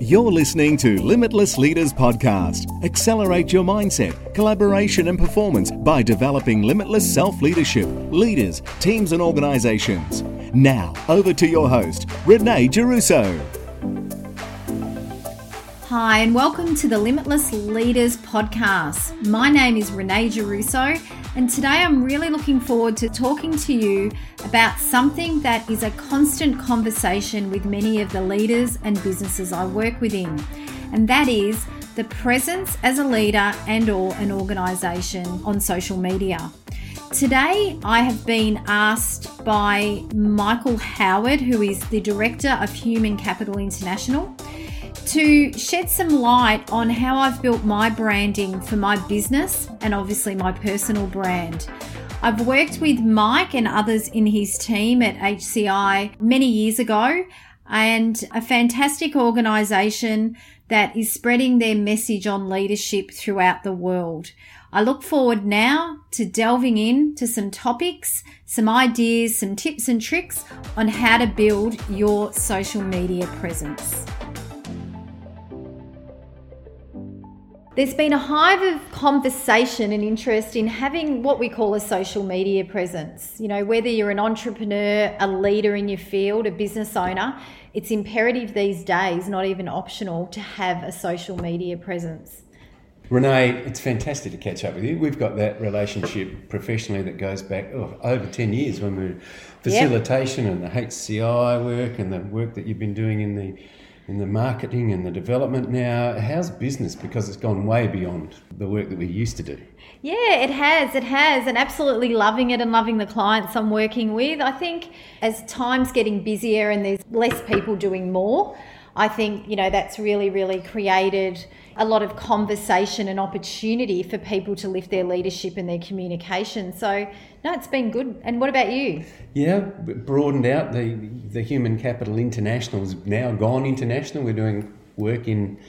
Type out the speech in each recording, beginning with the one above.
You're listening to Limitless Leaders Podcast. Accelerate your mindset, collaboration, and performance by developing limitless self leadership, leaders, teams, and organizations. Now, over to your host, Renee Giarrusso. Hi, and welcome to the Limitless Leaders Podcast. My name is Renee Giarrusso, and today I'm really looking forward to talking to you about something that is a constant conversation with many of the leaders and businesses I work within, and that is the presence as a leader and or an organization on social media. Today, I have been asked by Michael Howard, who is the Director of Human Capital International, to shed some light on how I've built my branding for my business and obviously my personal brand. I've worked with Mike and others in his team at HCI many years ago and a fantastic organization that is spreading their message on leadership throughout the world. I look forward now to delving into some topics, some ideas, some tips and tricks on how to build your social media presence. There's been a hive of conversation and interest in having what we call a social media presence. You know, whether you're an entrepreneur, a leader in your field, a business owner, it's imperative these days, not even optional, to have a social media presence. Renee, it's fantastic to catch up with you. We've got that relationship professionally that goes back oh, over 10 years when we're facilitation yep. and the HCI work and the work that you've been doing in the in the marketing and the development now. How's business? Because it's gone way beyond the work that we used to do. Yeah, it has. It has. And absolutely loving it and loving the clients I'm working with. I think as time's getting busier and there's less people doing more, I think, you know, that's really, really created a lot of conversation and opportunity for people to lift their leadership and their communication. So, no, it's been good. And what about you? Yeah, broadened out. The, the Human Capital International has now gone international. We're doing work in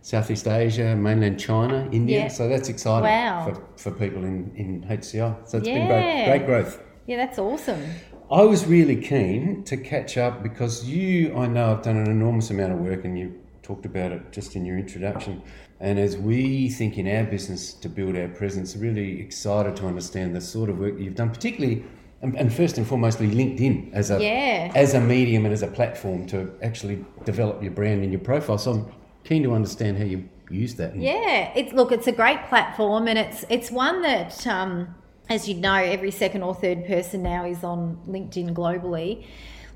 Southeast Asia, mainland China, India. Yeah. So that's exciting wow. for, for people in, in HCI. So it's yeah. been great, great growth. Yeah, that's awesome. I was really keen to catch up because you, I know, have done an enormous amount of work and you talked about it just in your introduction. And as we think in our business to build our presence, really excited to understand the sort of work that you've done, particularly and, and first and foremostly LinkedIn as a yeah. as a medium and as a platform to actually develop your brand and your profile. So I'm keen to understand how you use that. Yeah, it's look, it's a great platform, and it's it's one that, um, as you know, every second or third person now is on LinkedIn globally.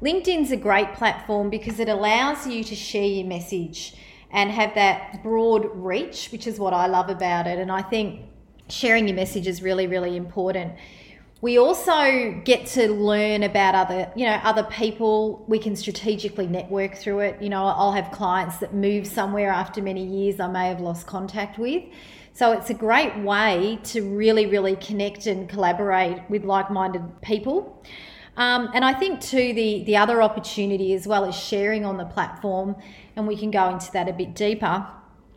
LinkedIn's a great platform because it allows you to share your message and have that broad reach, which is what I love about it. And I think sharing your message is really, really important. We also get to learn about other, you know, other people. We can strategically network through it. You know, I'll have clients that move somewhere after many years I may have lost contact with. So it's a great way to really, really connect and collaborate with like-minded people. Um, and I think too the the other opportunity as well as sharing on the platform, and we can go into that a bit deeper.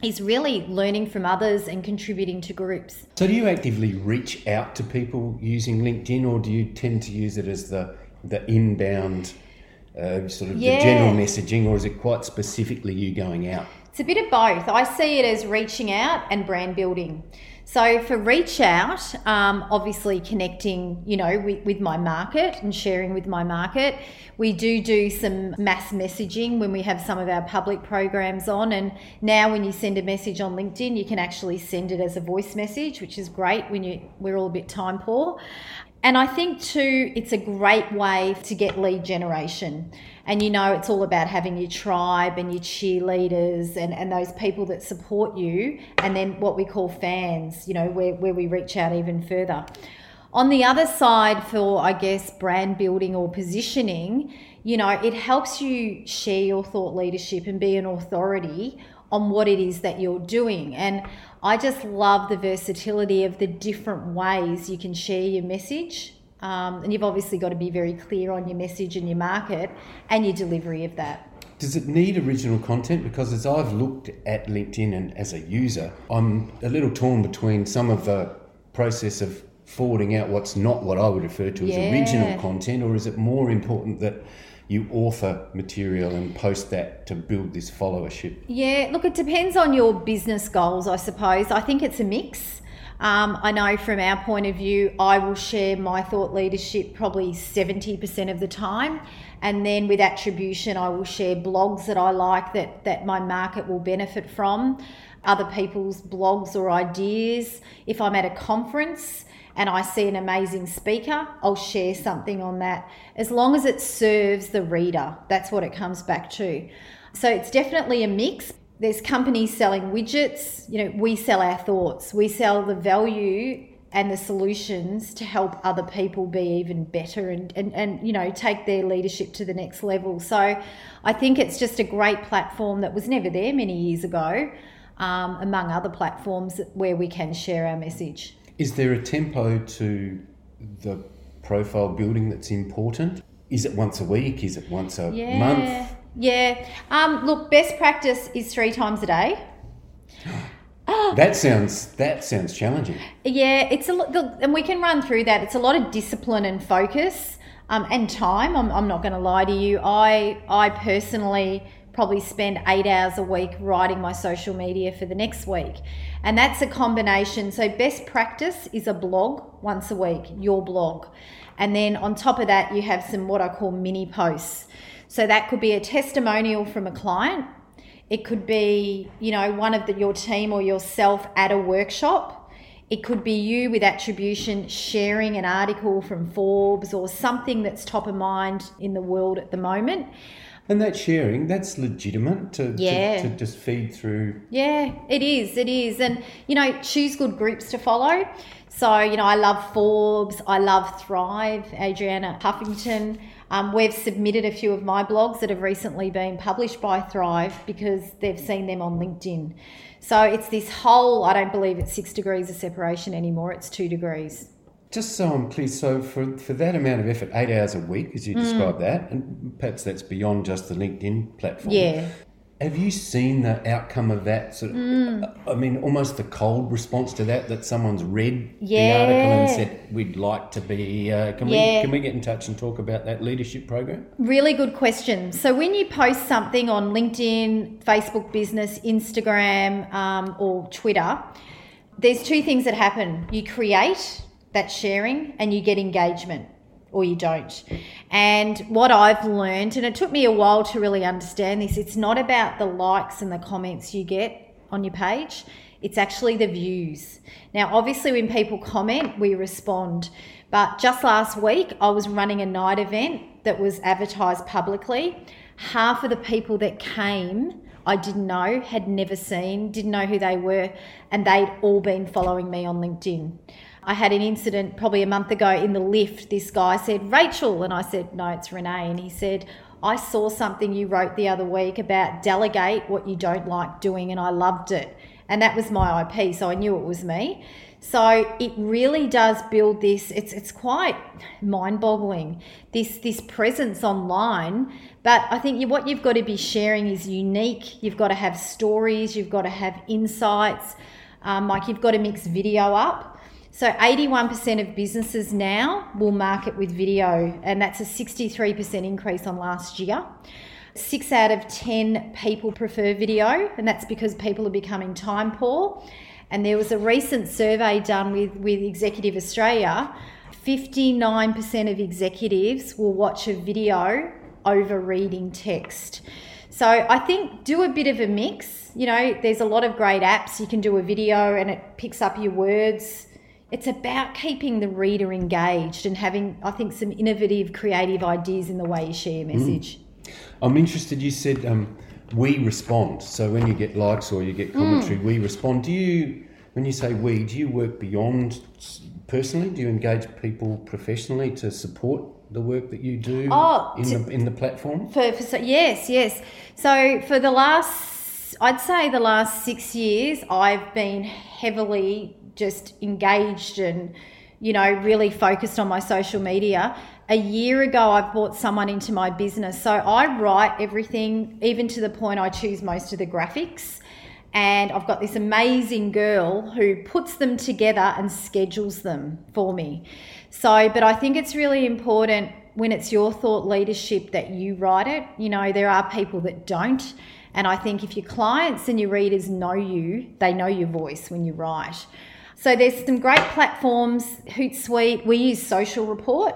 Is really learning from others and contributing to groups. So, do you actively reach out to people using LinkedIn, or do you tend to use it as the the inbound uh, sort of yeah. the general messaging, or is it quite specifically you going out? It's a bit of both. I see it as reaching out and brand building. So for reach out, um, obviously connecting, you know, with, with, my market and sharing with my market. We do do some mass messaging when we have some of our public programs on. And now when you send a message on LinkedIn, you can actually send it as a voice message, which is great when you we're all a bit time poor. And I think too, it's a great way to get lead generation. And you know, it's all about having your tribe and your cheerleaders and, and those people that support you, and then what we call fans, you know, where, where we reach out even further. On the other side, for I guess brand building or positioning, you know, it helps you share your thought leadership and be an authority on what it is that you're doing. And I just love the versatility of the different ways you can share your message. Um, and you've obviously got to be very clear on your message and your market and your delivery of that. Does it need original content? Because as I've looked at LinkedIn and as a user, I'm a little torn between some of the process of forwarding out what's not what I would refer to yeah. as original content, or is it more important that you author material and post that to build this followership? Yeah, look, it depends on your business goals, I suppose. I think it's a mix. Um, I know from our point of view, I will share my thought leadership probably 70% of the time. And then with attribution, I will share blogs that I like that, that my market will benefit from, other people's blogs or ideas. If I'm at a conference, and I see an amazing speaker, I'll share something on that as long as it serves the reader. That's what it comes back to. So it's definitely a mix. There's companies selling widgets, you know, we sell our thoughts, we sell the value and the solutions to help other people be even better and, and, and you know take their leadership to the next level so i think it's just a great platform that was never there many years ago um, among other platforms where we can share our message is there a tempo to the profile building that's important? Is it once a week? Is it once a yeah. month? Yeah. Um, look, best practice is three times a day. that sounds that sounds challenging. Yeah, it's a lot, and we can run through that. It's a lot of discipline and focus, um, and time. I'm, I'm not going to lie to you. I I personally probably spend eight hours a week writing my social media for the next week. And that's a combination. So, best practice is a blog once a week, your blog. And then on top of that, you have some what I call mini posts. So, that could be a testimonial from a client. It could be, you know, one of the, your team or yourself at a workshop. It could be you with attribution sharing an article from Forbes or something that's top of mind in the world at the moment. And that sharing, that's legitimate to, yeah. to, to, just feed through. Yeah, it is. It is. And, you know, choose good groups to follow. So, you know, I love Forbes, I love Thrive, Arianna Huffington. Um, we've submitted a few of my blogs that have recently been published by Thrive because they've seen them on LinkedIn. So it's this whole, I don't believe it's six degrees of separation anymore, it's two degrees. Just so I'm clear, so for, for that amount of effort, eight hours a week, as you mm. describe that, and perhaps that's beyond just the LinkedIn platform. Yeah. Have you seen the outcome of that? Sort of, mm. I mean, almost the cold response to that, that someone's read yeah. the article and said, "We'd like to be." Uh, can yeah. we can we get in touch and talk about that leadership program? Really good question. So when you post something on LinkedIn, Facebook Business, Instagram, um, or Twitter, there's two things that happen. You create that sharing and you get engagement or you don't. And what I've learned, and it took me a while to really understand this, it's not about the likes and the comments you get on your page, it's actually the views. Now, obviously, when people comment, we respond. But just last week, I was running a night event that was advertised publicly. Half of the people that came I didn't know, had never seen, didn't know who they were, and they'd all been following me on LinkedIn. I had an incident probably a month ago in the lift. This guy said, Rachel. And I said, No, it's Renee. And he said, I saw something you wrote the other week about delegate what you don't like doing, and I loved it. And that was my IP, so I knew it was me. So it really does build this. It's it's quite mind-boggling this this presence online. But I think what you've got to be sharing is unique. You've got to have stories. You've got to have insights. Um, like you've got to mix video up. So 81% of businesses now will market with video, and that's a 63% increase on last year. Six out of 10 people prefer video, and that's because people are becoming time poor. And there was a recent survey done with, with Executive Australia 59% of executives will watch a video over reading text. So I think do a bit of a mix. You know, there's a lot of great apps. You can do a video and it picks up your words it's about keeping the reader engaged and having, I think, some innovative, creative ideas in the way you share your message. Mm. I'm interested. You said um, we respond. So when you get likes or you get commentary, mm. we respond. Do you, when you say we, do you work beyond personally? Do you engage people professionally to support the work that you do oh, in to, the in the platform? For, for so, yes, yes. So for the last, I'd say the last six years, I've been heavily just engaged and you know really focused on my social media a year ago i brought someone into my business so i write everything even to the point i choose most of the graphics and i've got this amazing girl who puts them together and schedules them for me so but i think it's really important when it's your thought leadership that you write it. You know, there are people that don't. And I think if your clients and your readers know you, they know your voice when you write. So there's some great platforms, Hootsuite. We use Social Report.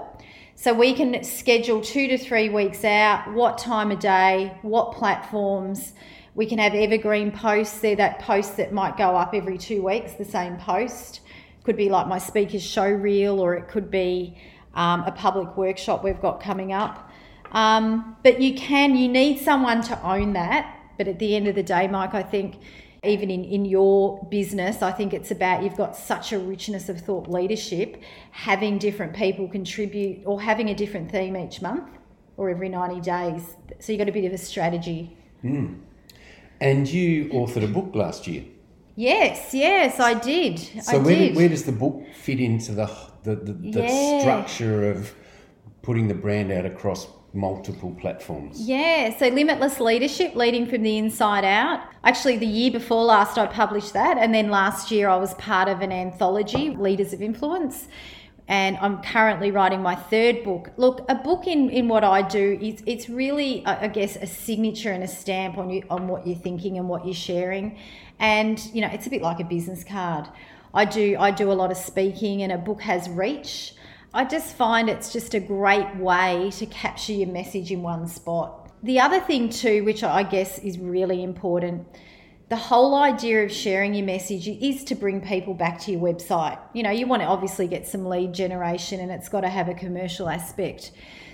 So we can schedule two to three weeks out, what time of day, what platforms. We can have evergreen posts. They're that post that might go up every two weeks, the same post. Could be like my speaker's show reel, or it could be um, a public workshop we've got coming up. Um, but you can, you need someone to own that. But at the end of the day, Mike, I think even in, in your business, I think it's about you've got such a richness of thought leadership, having different people contribute or having a different theme each month or every 90 days. So you've got a bit of a strategy. Mm. And you authored a book last year. Yes, yes, I did. So I where, did. where does the book fit into the the, the, the Yeah. structure of putting the brand out across multiple platforms? Yeah, so Limitless Leadership, leading from the inside out. Actually, the year before last, I published that. And then last year, I was part of an anthology, Leaders of Influence. And I'm currently writing my third book. Look, a book in, in what I do is it's really, I guess, a signature and a stamp on you on what you're thinking and what you're sharing. And you know, it's a bit like a business card. I do I do a lot of speaking, and a book has reach. I just find it's just a great way to capture your message in one spot. The other thing, too, which I guess is really important, the whole idea of sharing your message is to bring people back to your website. You know, you want to obviously get some lead generation and it's got to have a commercial aspect.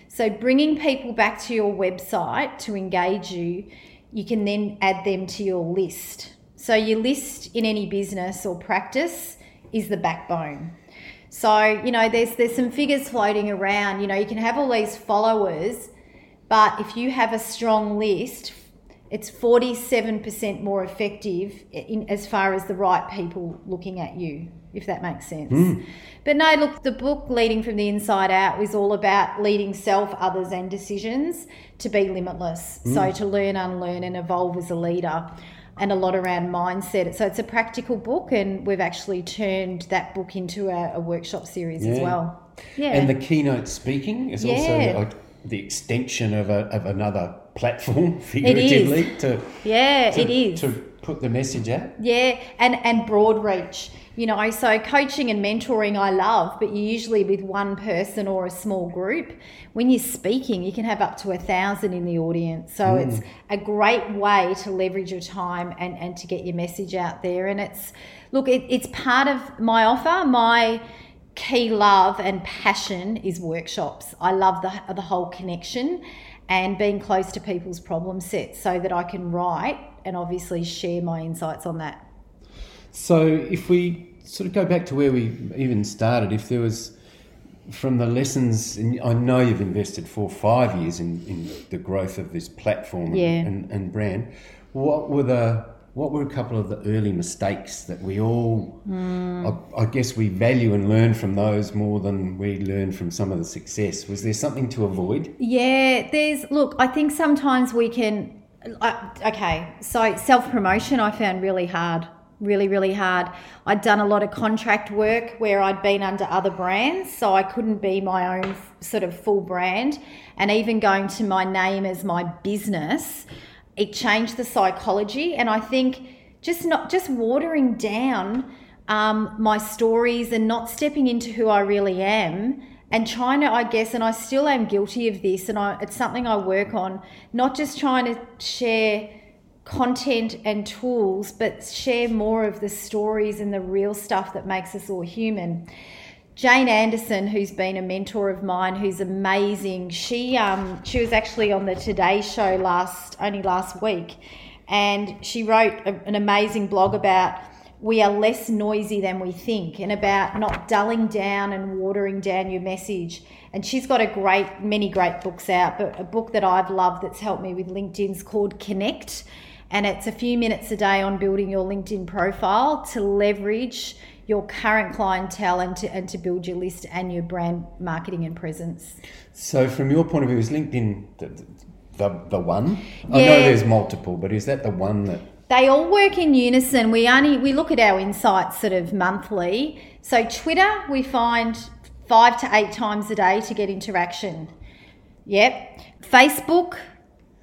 So, bringing people back to your website to engage you, you can then add them to your list. So, your list in any business or practice is the backbone. So, you know, there's there's some figures floating around. You know, you can have all these followers, but if you have a strong list, it's 47% more effective in as far as the right people looking at you, if that makes sense. Hmm. But no, look, the book Leading from the Inside Out is all about leading self, others, and decisions to be limitless. So hmm. to learn, unlearn, and evolve as a leader. And a lot around mindset. So it's a practical book, and we've actually turned that book into a, a workshop series as well. Yeah. And the keynote speaking is Yeah. also like uh, the extension of, a, of another platform, figuratively, to, yeah, to, it is. to put the message out. Yeah, and and broad reach. You know, so coaching and mentoring I love, but you usually with one person or a small group. When you're speaking, you can have up to a thousand in the audience. So hmm. it's a great way to leverage your time and, and to get your message out there. And it's look, it, it's part of my offer. My key love and passion is workshops. I love the the whole connection and being close to people's problem sets so that I can write and obviously share my insights on that. So if we sort of go back to where we even started, if there was from the lessons, and I know you've invested four or five years in, in the growth of this platform and- Yeah. and, and brand, what were the what were a couple of the early mistakes that we all, Hmm. I, I guess, we value and learn from those more than we learn from some of the success? Was there something to avoid? Yeah, there's look, I think sometimes we can okay, so self promotion I found really hard. Really, really hard. I'd done a lot of contract work where I'd been under other brands, so I couldn't be my own sort of full brand. And even going to my name as my business, it changed the psychology. And I think just not just watering down um, my stories and not stepping into who I really am and trying to, I guess, and I still am guilty of this, and I, it's something I work on, not just trying to share content and tools, but share more of the stories and the real stuff that makes us all human. Jane Anderson, who's been a mentor of mine, who's amazing. She um, she was actually on the Today Show last only last week, and she wrote a, an amazing blog about we are less noisy than we think, and about not dulling down and watering down your message. And she's got a great many great books out, but a book that I've loved that's helped me with LinkedIn's called Connect, and it's a few minutes a day on building your LinkedIn profile to leverage your current clientele and to and to build your list and your brand marketing and presence. So, from your point of view, is LinkedIn the, the, the one? I know there's multiple, but is that the one that They all work in unison. We only we look at our insights sort of monthly. So Twitter, we find five to eight times a day to get interaction. Yep. Facebook,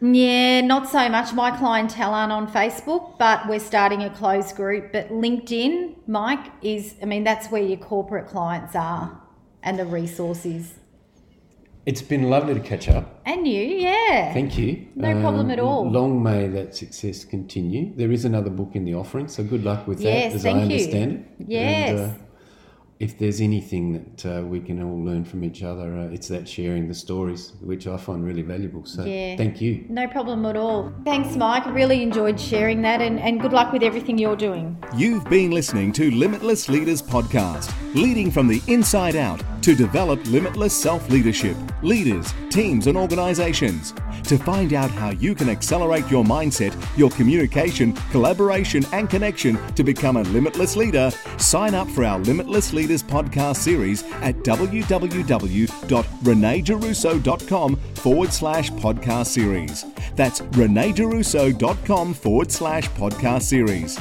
yeah, not so much. My clientele aren't on Facebook, but we're starting a closed group. But LinkedIn, Mike, is, I mean, that's where your corporate clients are and the resources. It's been lovely to catch up. And you, yeah. Thank you. No problem at all. Long may that success continue. There is another book in the offering, so good luck with Yes, that, as thank I you. understand it. Yes. And, uh, if there's anything that uh, we can all learn from each other, uh, it's that sharing the stories, which I find really valuable. So Yeah. thank you. No problem at all. Thanks, Mike. Really enjoyed sharing that and, and good luck with everything you're doing. You've been listening to Limitless Leaders Podcast, leading from the inside out to develop limitless self leadership, leaders, teams, and organizations. To find out how you can accelerate your mindset, your communication, collaboration, and connection to become a limitless leader, sign up for our Limitless Leaders podcast series at www.reneegiarrusso.com forward slash podcast series. That's reneegiarrusso.com forward slash podcast series.